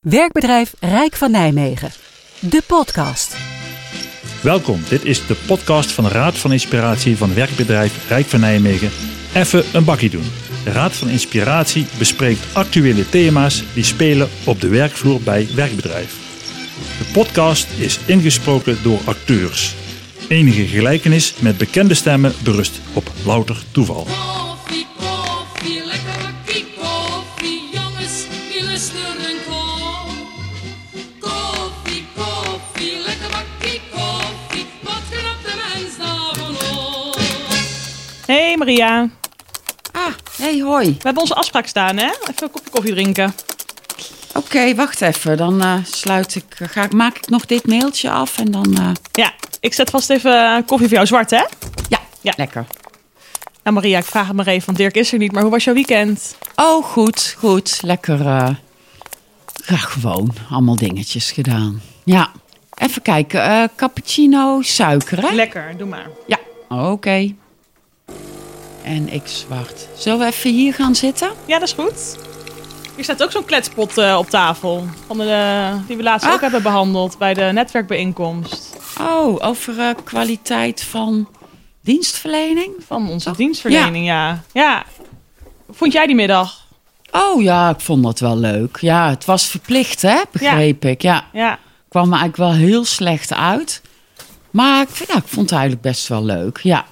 Werkbedrijf Rijk van Nijmegen. De podcast. Welkom, dit is de podcast van de Raad van Inspiratie van werkbedrijf Rijk van Nijmegen. Even een bakkie doen. De Raad van Inspiratie bespreekt actuele thema's die spelen op de werkvloer bij werkbedrijf. De podcast is ingesproken door acteurs. Enige gelijkenis met bekende stemmen berust op louter toeval. Maria, Ah, hey, hoi. we hebben onze afspraak staan, hè? Even een kopje koffie drinken. Oké, wacht even. Dan eh, sluit ik, eh, ga, maak ik nog dit mailtje af en dan... eh, Ja, ik zet vast even koffie voor jou zwart, hè? ja, Ja. lekker. Nou Maria, ik vraag het maar even, want Dirk is er niet. Maar hoe was jouw weekend? Oh, goed, goed. Lekker. ja, gewoon. Allemaal dingetjes gedaan. Ja. Even kijken. cappuccino, suiker, hè? Lekker, doe maar. ja, oké. En ik zwart. Zullen we even hier gaan zitten? Ja, dat is goed. Hier staat ook zo'n kletspot eh, op tafel. Van de, eh, die we laatst ook Ach. hebben behandeld bij de netwerkbijeenkomst. Oh, over eh, kwaliteit van dienstverlening? Van onze Oh, dienstverlening, ja. ja. Vond jij die middag? Oh ja, ik vond dat wel leuk. Ja, het was verplicht, hè? Begreep ik. Ja. Ja. kwam me eigenlijk wel heel slecht uit. Maar ik, ja, ik vond het eigenlijk best wel leuk. Ja.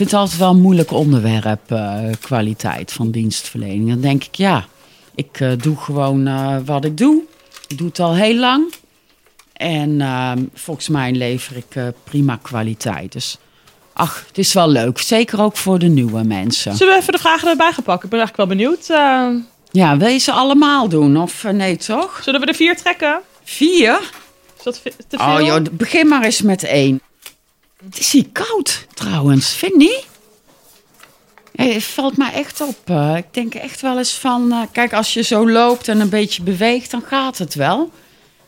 Ik vind het altijd wel een moeilijk onderwerp, eh, kwaliteit van dienstverlening. Dan denk ik, ja, ik eh, doe gewoon eh, wat ik doe. Ik doe het al heel lang. En eh, volgens mij lever ik prima kwaliteit. Dus ach, het is wel leuk. Zeker ook voor de nieuwe mensen. Zullen we even de vragen erbij gaan pakken? Ik ben eigenlijk wel benieuwd. eh, Ja, wil je ze allemaal doen? Of nee, toch? zullen we er vier trekken? Vier? Is dat te veel? Oh joh, begin maar eens met één. Het is hier koud trouwens, vind je niet? Het valt mij echt op. eh. ik denk echt wel eens van... eh, kijk, als je zo loopt en een beetje beweegt, dan gaat het wel.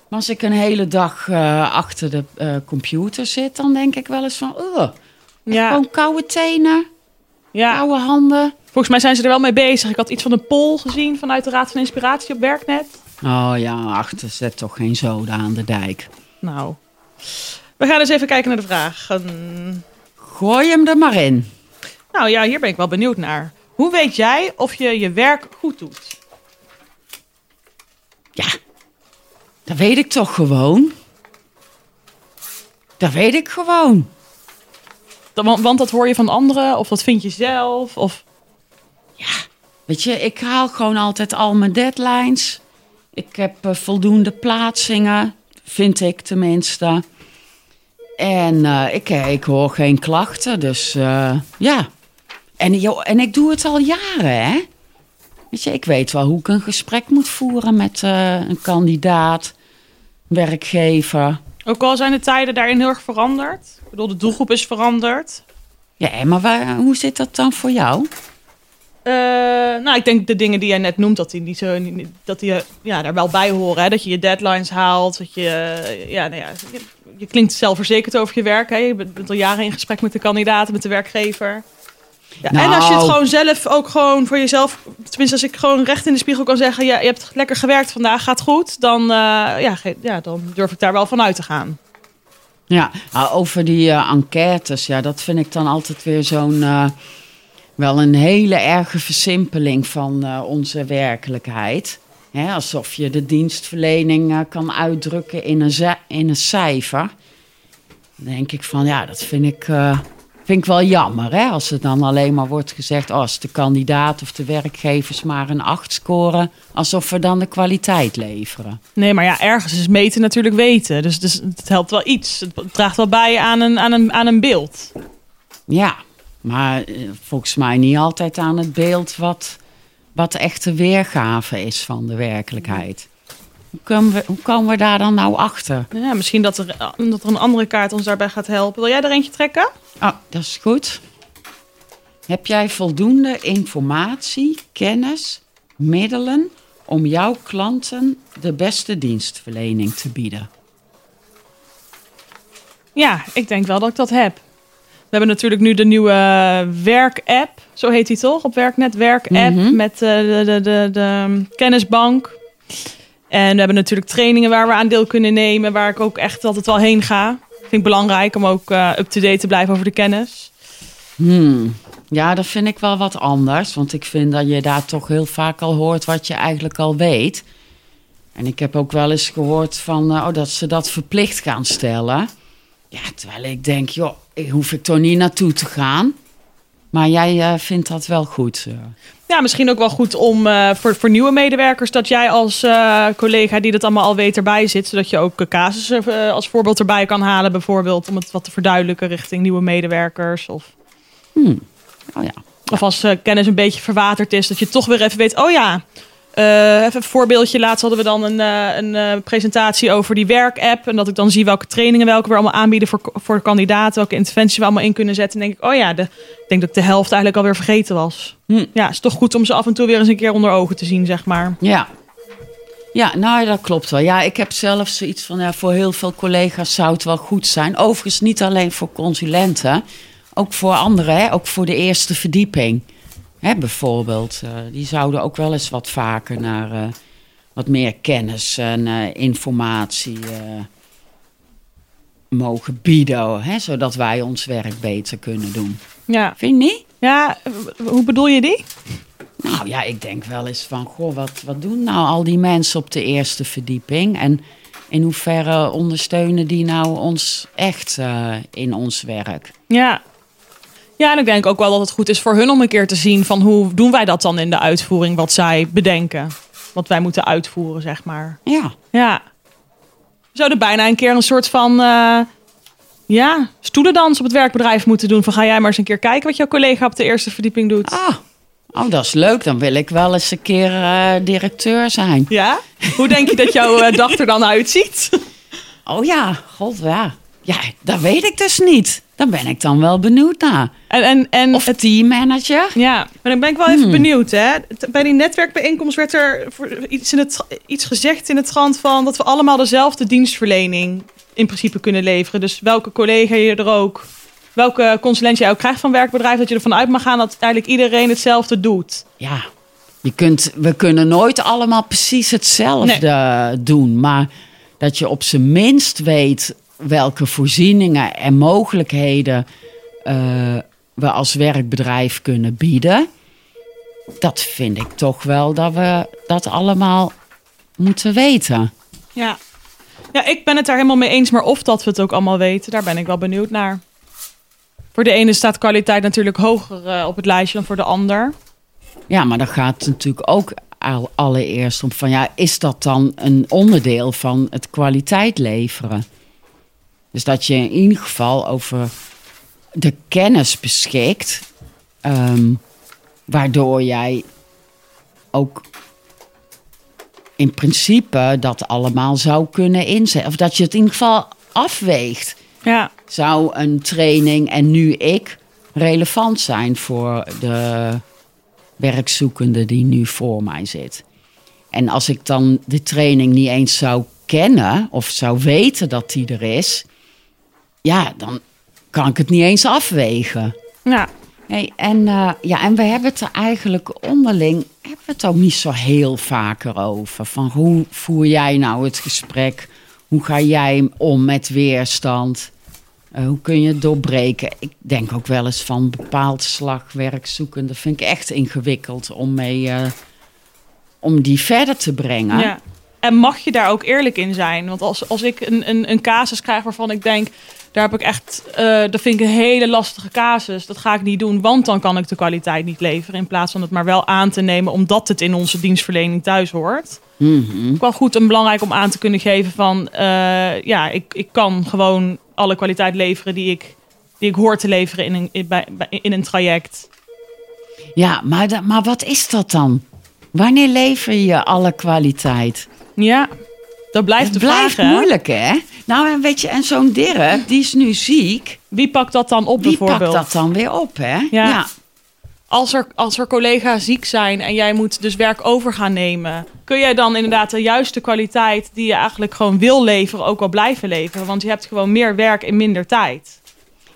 Maar als ik een hele dag eh, achter de eh, computer zit... dan denk ik wel eens van... Uh, ja. Gewoon koude tenen, ja. koude handen. Volgens mij zijn ze er wel mee bezig. Ik had iets van een poll gezien vanuit de Raad van Inspiratie op Werknet. Oh ja, achter zet toch geen zoden aan de dijk. Nou, we gaan eens even kijken naar de vragen. Gooi hem er maar in. Nou ja, hier ben ik wel benieuwd naar. Hoe weet jij of je je werk goed doet? Ja, dat weet ik toch gewoon. Dat weet ik gewoon. Dat- Want, want dat hoor je van anderen of dat vind je zelf? Of... Weet je, ik haal gewoon altijd al mijn deadlines. Ik heb eh, voldoende plaatsingen, vind ik tenminste. En eh, ik, eh, ik hoor geen klachten, dus eh, ja. En, joh, en ik doe het al jaren, hè. Weet je, ik weet wel hoe ik een gesprek moet voeren met een kandidaat, werkgever. Ook al zijn de tijden daarin heel erg veranderd. Ik bedoel, de doelgroep is veranderd. Ja, maar waar, hoe zit dat dan voor jou? Nou, ik denk de dingen die jij net noemt, dat die, niet zo, dat die eh, ja, daar wel bij horen. Hè? Dat je je deadlines haalt. Dat je, eh, ja, nou ja, je, je klinkt zelfverzekerd over je werk. Hè? Je bent, al jaren in gesprek met de kandidaten, met de werkgever. Ja, En als je het Nou. gewoon zelf ook gewoon voor jezelf... Tenminste, als ik gewoon recht in de spiegel kan zeggen... Ja, je hebt lekker gewerkt vandaag, gaat goed. Dan, eh, ja, ja, dan durf ik daar wel van uit te gaan. Ja, nou, over die enquêtes, ja, dat vind ik dan altijd weer zo'n. Wel een hele erge versimpeling van eh, onze werkelijkheid. Hè, alsof je de dienstverlening eh, kan uitdrukken in een, in een cijfer. Dan denk ik van ja, dat vind ik, eh, vind ik wel jammer. Hè? Als er dan alleen maar wordt gezegd, oh, als de kandidaat of de werkgevers maar een 8 scoren, alsof we dan de kwaliteit leveren. Nee, maar ja, ergens is meten natuurlijk weten. Dus, dus het helpt wel iets. Het draagt wel bij aan een, aan een, aan een beeld. Ja, maar eh, volgens mij niet altijd aan het beeld wat, wat echt de weergave is van de werkelijkheid. Hoe komen, we, hoe komen we daar dan nou achter? Ja, misschien dat er, dat er een andere kaart ons daarbij gaat helpen. Wil jij er eentje trekken? Oh, dat is goed. Heb jij voldoende informatie, kennis, middelen om jouw klanten de beste dienstverlening te bieden? Ja, ik denk wel dat ik dat heb. We hebben natuurlijk nu de nieuwe werk-app. Zo heet die toch? Op Werknet werk-app Mhm. met eh, de, de, de, de kennisbank. En we hebben natuurlijk trainingen waar we aan deel kunnen nemen, waar ik ook echt altijd wel heen ga. Vind ik belangrijk om ook eh, up-to-date te blijven over de kennis. Hmm. Ja, dat vind ik wel wat anders. Want ik vind dat je daar toch heel vaak al hoort wat je eigenlijk al weet. En ik heb ook wel eens gehoord van, eh, oh, dat ze dat verplicht gaan stellen. Ja, terwijl ik denk, joh, ik hoef ik toch niet naartoe te gaan. Maar jij eh, vindt dat wel goed. eh. Ja, misschien ook wel goed om eh, voor, voor nieuwe medewerkers dat jij als collega die dat allemaal al weet erbij zit. Zodat je ook casussen als voorbeeld erbij kan halen, bijvoorbeeld. Om het wat te verduidelijken richting nieuwe medewerkers. Of, Oh ja. of als kennis een beetje verwaterd is, dat je toch weer even weet. Oh ja, eh, even een voorbeeldje. Laatst hadden we dan een, eh, een eh, presentatie over die werkapp. En dat ik dan zie welke trainingen welke we allemaal aanbieden voor, voor de kandidaten. Welke interventies we allemaal in kunnen zetten. En denk ik, oh ja, de, ik denk dat ik de helft eigenlijk alweer vergeten was. Hm. Ja, het is toch goed om ze af en toe weer eens een keer onder ogen te zien, zeg maar. Ja. Ja, nou dat klopt wel. Ja, ik heb zelf zoiets van, ja, voor heel veel collega's zou het wel goed zijn. Overigens niet alleen voor consulenten, ook voor anderen, hè? ook voor de eerste verdieping. Hè, bijvoorbeeld, eh, die zouden ook wel eens wat vaker naar eh, wat meer kennis en eh, informatie mogen bieden, hè? zodat wij ons werk beter kunnen doen. Ja, Vind je niet? ja hoe bedoel je die? Nou ja, ik denk wel eens van, goh, wat, wat doen nou al die mensen op de eerste verdieping? En in hoeverre ondersteunen die nou ons echt in ons werk? Ja. Ja, en ik denk ook wel dat het goed is voor hun om een keer te zien van hoe doen wij dat dan in de uitvoering, wat zij bedenken. Wat wij moeten uitvoeren, zeg maar. Ja, Ja. We zouden bijna een keer een soort van eh, ja, stoelendans op het werkbedrijf moeten doen. Van ga jij maar eens een keer kijken wat jouw collega op de eerste verdieping doet. ah, oh, dat is leuk. Dan wil ik wel eens een keer eh, directeur zijn. Ja? Hoe denk je dat jouw eh, dag er dan uitziet? Oh ja, god ja. Ja, dat weet ik dus niet. Daar ben ik dan wel benieuwd naar. En, en, en Of teammanager? Ja, maar dan ben ik wel even benieuwd. Hè? Bij die netwerkbijeenkomst werd er voor iets, in het, iets gezegd in het trant van dat we allemaal dezelfde dienstverlening in principe kunnen leveren. Dus welke collega je er ook, welke consulent jij ook krijgt van werkbedrijf, dat je ervan uit mag gaan dat eigenlijk iedereen hetzelfde doet. Ja, je kunt, we kunnen nooit allemaal precies hetzelfde doen. Maar dat je op zijn minst weet welke voorzieningen en mogelijkheden eh, we als werkbedrijf kunnen bieden. Dat vind ik toch wel dat we dat allemaal moeten weten. Ja. ja, ik ben het daar helemaal mee eens, maar of dat we het ook allemaal weten, daar ben ik wel benieuwd naar. Voor de ene staat kwaliteit natuurlijk hoger eh, op het lijstje dan voor de ander. Ja, maar dan gaat het natuurlijk ook al- allereerst om van ja, is dat dan een onderdeel van het kwaliteit leveren? Dus dat je in ieder geval over de kennis beschikt, ehm, waardoor jij ook in principe dat allemaal zou kunnen inzetten. Of dat je het in ieder geval afweegt. Ja, Zou een training en nu ik relevant zijn voor de werkzoekende die nu voor mij zit? En als ik dan de training niet eens zou kennen of zou weten dat die er is, ja, dan kan ik het niet eens afwegen. ja. Hey, en, eh, ja, en we hebben het er eigenlijk onderling hebben we het ook niet zo heel vaker over. Van hoe voer jij nou het gesprek? Hoe ga jij om met weerstand? Eh, hoe kun je het doorbreken? Ik denk ook wel eens van bepaald slagwerk zoeken. Dat vind ik echt ingewikkeld om, mee, eh, om die verder te brengen. Ja. En mag je daar ook eerlijk in zijn? Want als, als ik een, een, een casus krijg waarvan ik denk, daar heb ik echt, eh, dat vind ik een hele lastige casus. Dat ga ik niet doen, want dan kan ik de kwaliteit niet leveren. In plaats van het maar wel aan te nemen, omdat het in onze dienstverlening thuis hoort. Ook wel goed en belangrijk om aan te kunnen geven van, eh, ja, ik, ik kan gewoon alle kwaliteit leveren die ik, die ik hoor te leveren in een, in, bij, in een traject. Ja, maar, maar wat is dat dan? Wanneer lever je alle kwaliteit? Ja, dat blijft Het de blijft vraag, hè? moeilijk, hè? Nou, en weet je, en zo'n Dirk, die is nu ziek. Wie pakt dat dan op Wie bijvoorbeeld? pakt dat dan weer op, hè? Ja. als er, als er collega's ziek zijn en jij moet dus werk over gaan nemen, kun jij dan inderdaad de juiste kwaliteit die je eigenlijk gewoon wil leveren, ook wel blijven leveren? Want je hebt gewoon meer werk in minder tijd.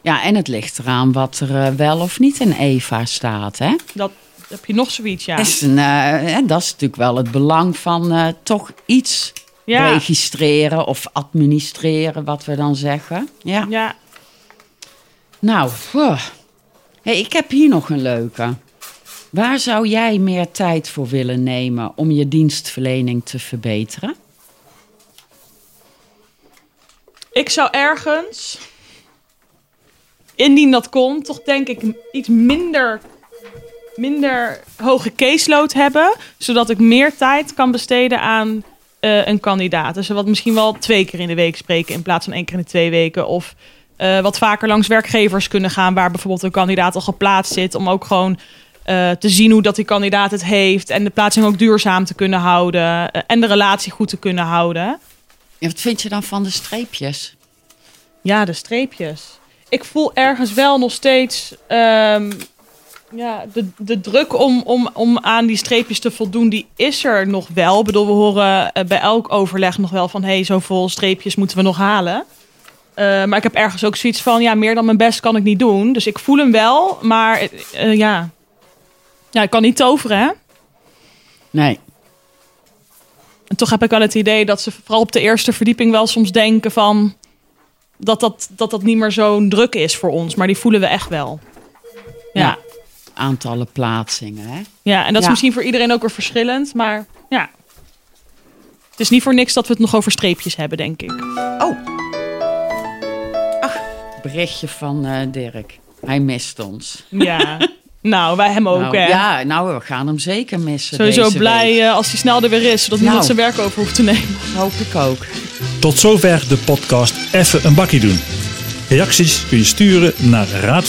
Ja, en het ligt eraan wat er eh, wel of niet in Eva staat, hè? Dat, heb je nog zoiets, ja. Is een, eh, en dat is natuurlijk wel het belang van eh, toch iets Ja, registreren of administreren, wat we dan zeggen. Ja. ja. Nou. Hey, ik heb hier nog een leuke. Waar zou jij meer tijd voor willen nemen om je dienstverlening te verbeteren? Ik zou ergens, indien dat kon, toch denk ik iets minder, minder hoge caseload hebben. Zodat ik meer tijd kan besteden aan eh, een kandidaat. Dus wat misschien wel twee keer in de week spreken in plaats van één keer in de twee weken. Of eh, wat vaker langs werkgevers kunnen gaan waar bijvoorbeeld een kandidaat al geplaatst zit. Om ook gewoon eh, te zien hoe dat die kandidaat het heeft. En de plaatsing ook duurzaam te kunnen houden. en de relatie goed te kunnen houden. Ja, wat vind je dan van de streepjes? Ja, de streepjes. Ik voel ergens wel nog steeds ehm, ja, de, de druk om, om, om aan die streepjes te voldoen, die is er nog wel. Ik bedoel, we horen eh, bij elk overleg nog wel van... hé, hey, zoveel streepjes moeten we nog halen. Eh, maar ik heb ergens ook zoiets van... ja, meer dan mijn best kan ik niet doen. Dus ik voel hem wel, maar eh, ja... Ja, ik kan niet toveren, hè? Nee. En toch heb ik wel het idee dat ze vooral op de eerste verdieping wel soms denken van dat dat, dat, dat niet meer zo'n druk is voor ons. Maar die voelen we echt wel. Ja, Ja. Ja. Aantallen plaatsingen, hè? en dat is Ja. misschien voor iedereen ook weer verschillend. Maar ja, het is niet voor niks dat we het nog over streepjes hebben, denk ik. Oh. Ach, berichtje van eh, Dirk. Hij mist ons. Ja, nou, wij hem ook. nou, hè. ja, nou, we gaan hem zeker missen. Sowieso deze blij week. eh, als hij snel er weer is, zodat Nou. niemand zijn werk over hoeft te nemen. Hoop ik ook. Tot zover de podcast Even een bakkie doen. Reacties kun je sturen naar Raad